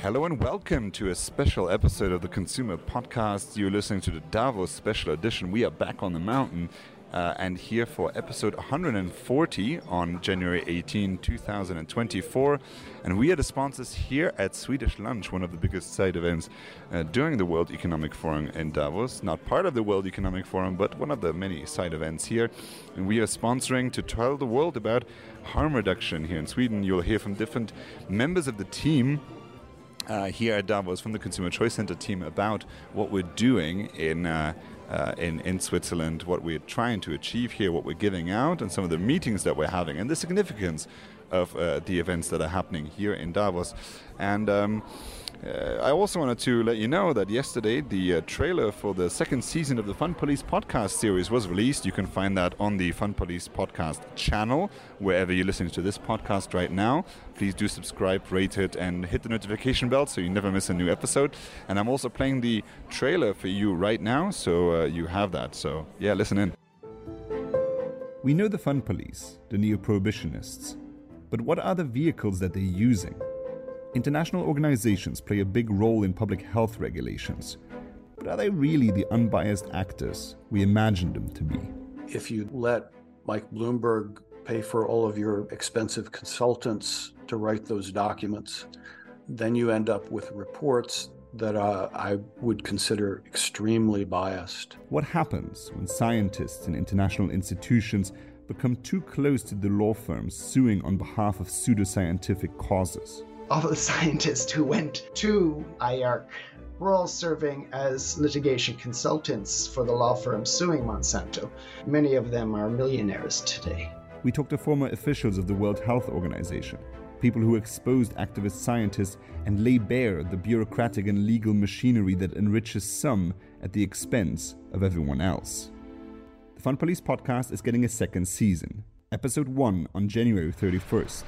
Hello and welcome to a special episode of the ConsEUmer Podcast. You're listening to the Davos Special Edition. We are back on the mountain uh, and here for episode 140 on January 18, 2024. And we are the sponsors here at Swedish Lunch, one of the biggest side events uh, during the World Economic Forum in Davos. Not part of the World Economic Forum, but one of the many side events here. And we are sponsoring to tell the world about harm reduction here in Sweden. You'll hear from different members of the team uh, here at Davos from the Consumer Choice Center team about what we're doing in. Uh, in, in Switzerland, what we're trying to achieve here, what we're giving out, and some of the meetings that we're having, and the significance of uh, the events that are happening here in Davos. And um, uh, I also wanted to let you know that yesterday the uh, trailer for the second season of the Fun Police podcast series was released. You can find that on the Fun Police podcast channel, wherever you're listening to this podcast right now. Please do subscribe, rate it, and hit the notification bell so you never miss a new episode. And I'm also playing the trailer for you right now, so uh, you have that. So, yeah, listen in. We know the Fun Police, the neo prohibitionists. But what are the vehicles that they're using? International organizations play a big role in public health regulations. But are they really the unbiased actors we imagine them to be? If you let Mike Bloomberg pay for all of your expensive consultants to write those documents, then you end up with reports that uh, I would consider extremely biased. What happens when scientists and international institutions become too close to the law firms suing on behalf of pseudoscientific causes? All the scientists who went to IARC were all serving as litigation consultants for the law firm suing Monsanto. Many of them are millionaires today. We talked to former officials of the World Health Organization, people who exposed activist scientists and lay bare the bureaucratic and legal machinery that enriches some at the expense of everyone else. The Fun Police podcast is getting a second season, episode 1 on January 31st.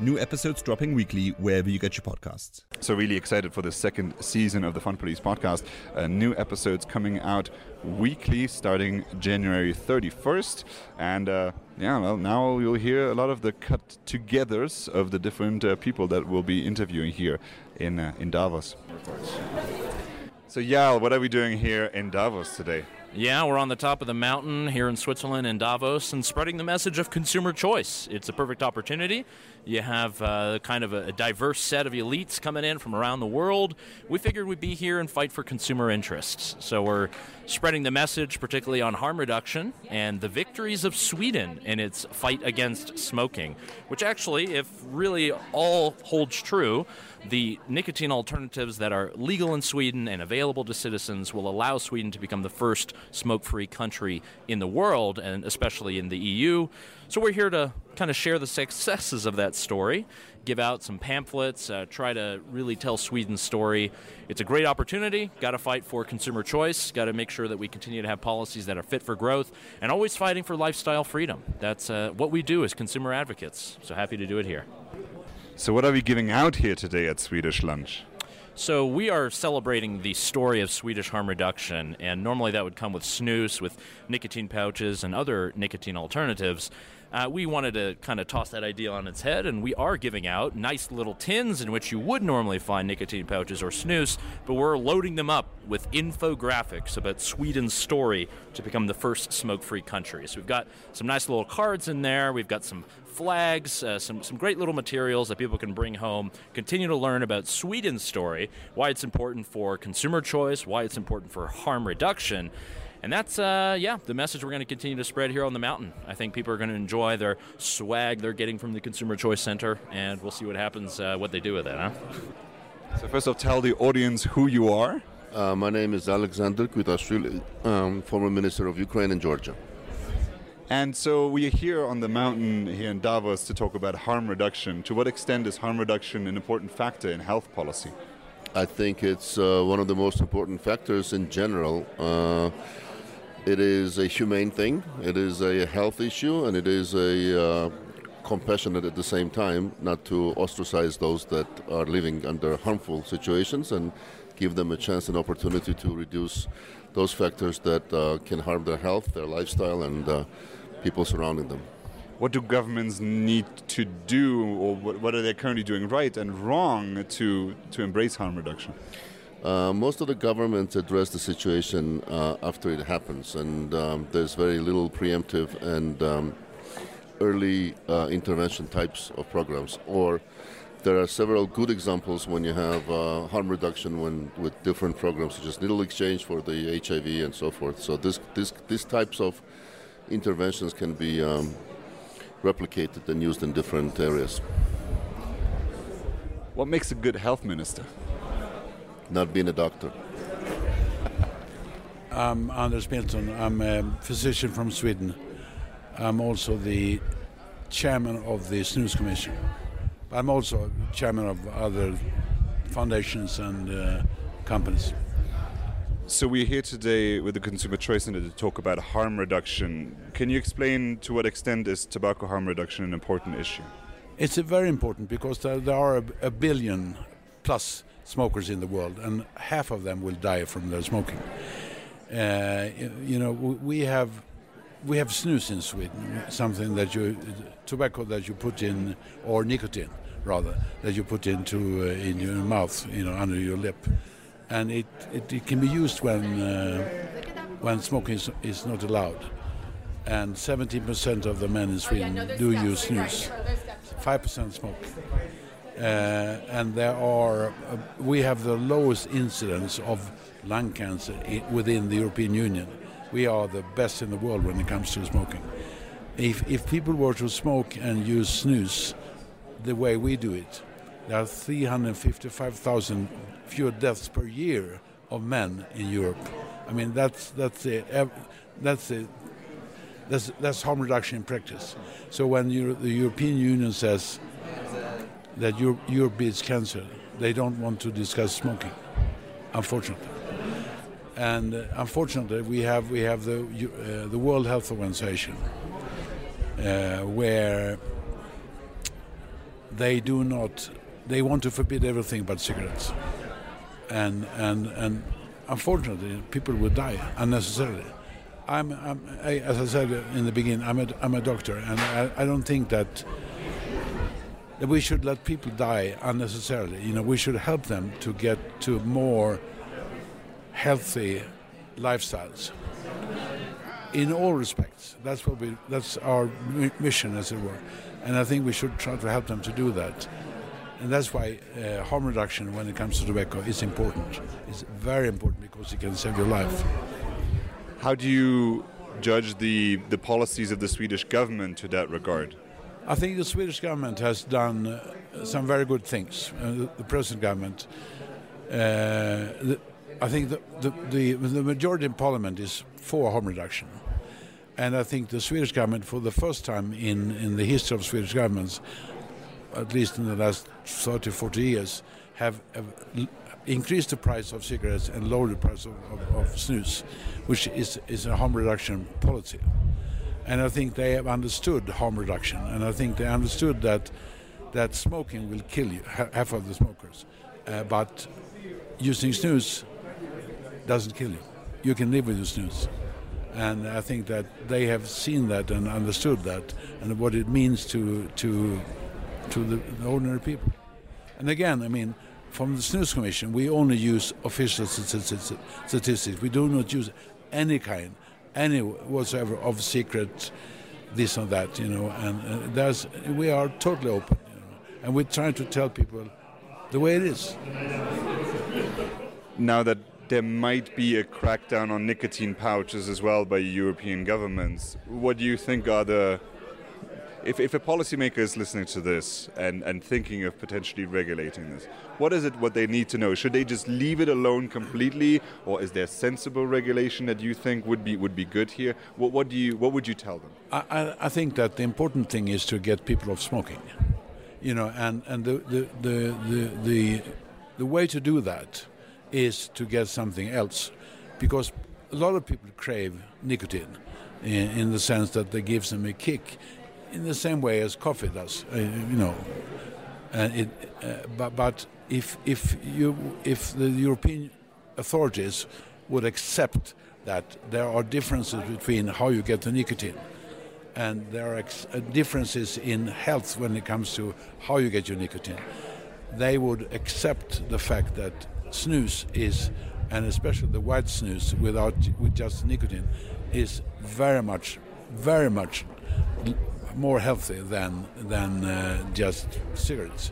New episodes dropping weekly wherever you get your podcasts. So, really excited for the second season of the Fun Police podcast. Uh, new episodes coming out weekly starting January 31st. And uh, yeah, well, now you'll hear a lot of the cut togethers of the different uh, people that we'll be interviewing here in, uh, in Davos. So, Yaël, what are we doing here in Davos today? Yeah, we're on the top of the mountain here in Switzerland in Davos and spreading the message of consumer choice. It's a perfect opportunity. You have uh, kind of a, diverse set of elites coming in from around the world. We figured we'd be here and fight for consumer interests. So we're spreading the message, particularly on harm reduction and the victories of Sweden in its fight against smoking, which actually, if really all holds true, the nicotine alternatives that are legal in Sweden and available to citizens will allow Sweden to become the first smoke free country in the world, and especially in the EU. So we're here to kind of share the successes of that story, give out some pamphlets, uh, try to really tell Sweden's story. It's a great opportunity. Got to fight for consumer choice, got to make sure that we continue to have policies that are fit for growth, and always fighting for lifestyle freedom. That's uh, what we do as consumer advocates. So happy to do it here. So, what are we giving out here today at Swedish Lunch? So we are celebrating the story of Swedish harm reduction, and normally that would come with snus, with nicotine pouches, and other nicotine alternatives. Uh, we wanted to kind of toss that idea on its head, and we are giving out nice little tins in which you would normally find nicotine pouches or snus, but we're loading them up with infographics about Sweden's story to become the first smoke-free country. So we've got some nice little cards in there. We've got some flags, uh, some, some great little materials that people can bring home, continue to learn about Sweden's story, why it's important for consumer choice, why it's important for harm reduction. And that's, uh, yeah, the message we're going to continue to spread here on the mountain. I think people are going to enjoy their swag they're getting from the Consumer Choice Center, and we'll see what happens, uh, what they do with it, huh? So, first off, tell the audience who you are. Uh, my name is Alexander Kvitashvili, um, former minister of Ukraine and Georgia. And so we are here on the mountain here in Davos to talk about harm reduction. To what extent is harm reduction an important factor in health policy? I think it's uh, one of the most important factors in general. Uh, it is a humane thing, it is a health issue, and it is a uh, compassionate at the same time, not to ostracize those that are living under harmful situations and give them a chance and opportunity to reduce those factors that uh, can harm their health, their lifestyle, and uh, people surrounding them. What do governments need to do, or what, are they currently doing right and wrong to, to embrace harm reduction? Uh, most of the governments address the situation uh, after it happens, and um, there's very little preemptive and um, early uh, intervention types of programs. Or there are several good examples when you have uh, harm reduction when with different programs, such as needle exchange for the HIV and so forth. So this, this, these types of interventions can be um, replicated and used in different areas. What makes a good health minister? Not being a doctor. I'm Anders Milton. I'm a physician from Sweden. I'm also the chairman of the Snus Commission. I'm also chairman of other foundations and uh, companies. So we're here today with the Consumer Choice Center to talk about harm reduction. Can you explain to what extent is tobacco harm reduction an important issue? It's very important because there, there are a, a, billion plus smokers in the world, and half of them will die from their smoking. Uh, you know, we have we have snus in Sweden, something that you tobacco that you put in, or nicotine rather, that you put into uh, in your mouth, you know, under your lip and it, it, it can be used when uh, when smoking is, is, not allowed. And 17% of the men in Sweden do use snus. 5% smoke. Uh, and there are, uh, we have the lowest incidence of lung cancer within the European Union. We are the best in the world when it comes to smoking. If, if people were to smoke and use snus the way we do it, there are 355,000 fewer deaths per year of men in Europe. I mean, that's that's the that's the that's that's harm reduction in practice. So when the European Union says that Europe, Europe beats cancer, they don't want to discuss smoking, unfortunately. And uh, unfortunately, we have we have the uh, the World Health Organization, uh, where they do not they want to forbid everything but cigarettes and and and unfortunately, people will die unnecessarily. I'm, I'm I, as I said in the beginning, I'm a, I'm a doctor, and I, I don't think that that we should let people die unnecessarily. You know, we should help them to get to more healthy lifestyles in all respects. That's what we. That's our mission, as it were, and I think we should try to help them to do that. And that's why uh, harm reduction when it comes to tobacco is important. It's very important because it can save your life. How do you judge the, the policies of the Swedish government to that regard? I think the Swedish government has done uh, some very good things. Uh, the, present government, uh, the, I think the, the, the, majority in parliament is for harm reduction. And I think the Swedish government, for the first time in, in the history of Swedish governments, at least in the last 30, 40 years, have, have increased the price of cigarettes and lowered the price of, of, of snus, which is, is a harm reduction policy. And I think they have understood harm reduction, and I think they understood that that smoking will kill you, half of the smokers, uh, but using snus doesn't kill you. You can live with snus. And I think that they have seen that and understood that, and what it means to to to the, the ordinary people. And again, I mean, from the Snus Commission, we only use official statistics. We do not use any kind, any whatsoever of secret, this and that, you know. And, and there's, we are totally open, you know, and we're trying to tell people the way it is. Now that there might be a crackdown on nicotine pouches as well by European governments, what do you think are the if, if a policymaker is listening to this and, and thinking of potentially regulating this, what is it what they need to know? Should they just leave it alone completely, or is there sensible regulation that you think would be would be good here? What, what do you what would you tell them? I, I think that the important thing is to get people off smoking, you know, and and the the the the, the, the way to do that is to get something else, because a lot of people crave nicotine in, in the sense that it gives them a kick in the same way as coffee does, uh, you know. And it, uh, but, but if if you if the European authorities would accept that there are differences between how you get the nicotine and there are uh, differences in health when it comes to how you get your nicotine. They would accept the fact that snus is, and especially the white snus without with just nicotine, is very much, very much more healthy than than uh, just cigarettes.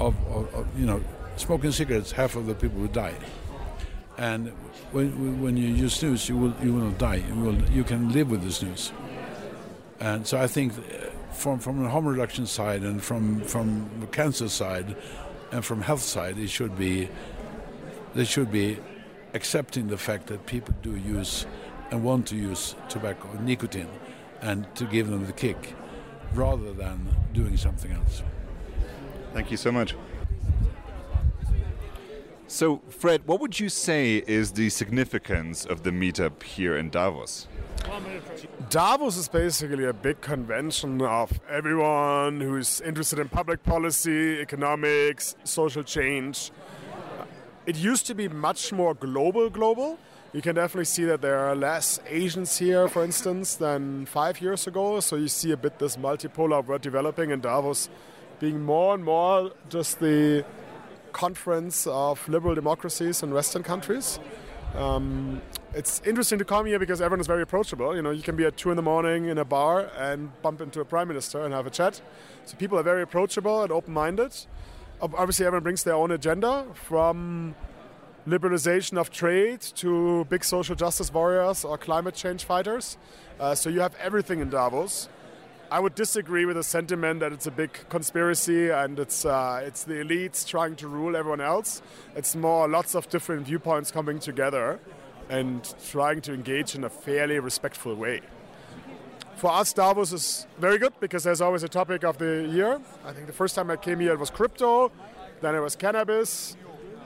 Of, of, of you know, smoking cigarettes, half of the people will die and when, when you use snus, you will you will not die. You will you can live with the snus. And so I think uh, from from the harm reduction side and from from the cancer side and from health side, it should be they should be accepting the fact that people do use and want to use tobacco, nicotine, and to give them the kick, rather than doing something else. Thank you so much. So, Fred, what would you say is the significance of the meetup here in Davos? Davos is basically a big convention of everyone who's interested in public policy, economics, social change. It used to be much more global, global. You can definitely see that there are less Asians here, for instance, than five years ago. So you see a bit this multipolar world developing in Davos being more and more just the conference of liberal democracies in Western countries. Um, it's interesting to come here because everyone is very approachable. You know, you can be at two in the morning in a bar and bump into a prime minister and have a chat. So people are very approachable and open-minded. Obviously, everyone brings their own agenda from liberalization of trade to big social justice warriors or climate change fighters. Uh, so you have everything in Davos. I would disagree with the sentiment that it's a big conspiracy and it's uh, it's the elites trying to rule everyone else. It's more lots of different viewpoints coming together and trying to engage in a fairly respectful way. For us, Davos is very good because there's always a topic of the year. I think the first time I came here, it was crypto, then it was cannabis,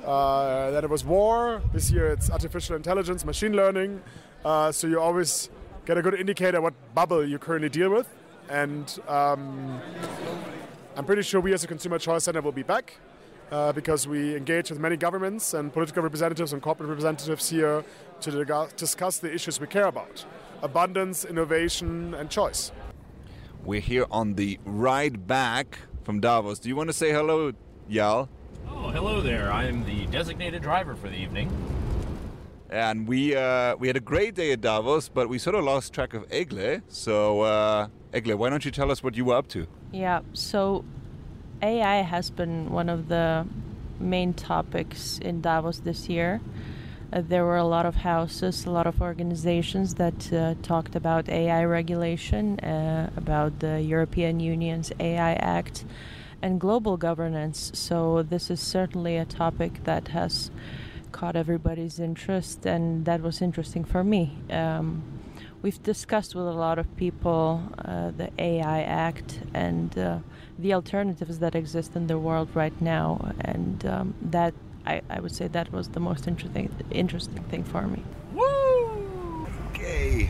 uh, it was war. This year, it's artificial intelligence, machine learning. Uh, so you always get a good indicator what bubble you currently deal with. And um, I'm pretty sure we as a Consumer Choice Center will be back uh, because we engage with many governments and political representatives and corporate representatives here to discuss the issues we care about abundance, innovation, and choice. We're here on the ride back from Davos. Do you want to say hello, Yaël? Oh, hello there. I am the designated driver for the evening. And we uh, we had a great day at Davos, but we sort of lost track of Egle. So, uh, Egle, why don't you tell us what you were up to? Yeah, so AI has been one of the main topics in Davos this year. Uh, there were a lot of houses, a lot of organizations that uh, talked about AI regulation, uh, about the European Union's AI Act, and global governance. So, this is certainly a topic that has caught everybody's interest, and that was interesting for me. Um, we've discussed with a lot of people uh, the AI Act and uh, the alternatives that exist in the world right now, and um, that I, I, would say that was the most interesting interesting thing for me. Woo! Okay.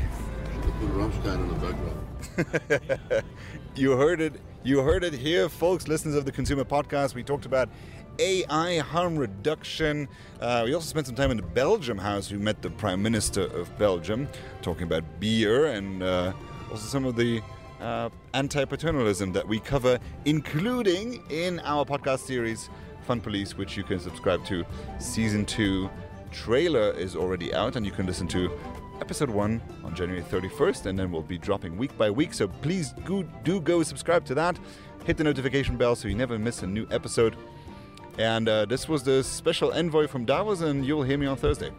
Put Rammstein in the background. you heard it. You heard it here, folks. Listeners of the ConsEUmer Podcast. We talked about AI harm reduction. Uh, we also spent some time in the Belgium house. We met the Prime Minister of Belgium, talking about beer and uh, also some of the uh, anti paternalism that we cover, including in our podcast series, Fun Police, which you can subscribe to. Season 2 trailer is already out, and you can listen to episode 1 on January 31st, and then we'll be dropping week by week. So please do, do go subscribe to that. Hit the notification bell so you never miss a new episode. And uh, this was the special envoy from Davos, and you'll hear me on Thursday.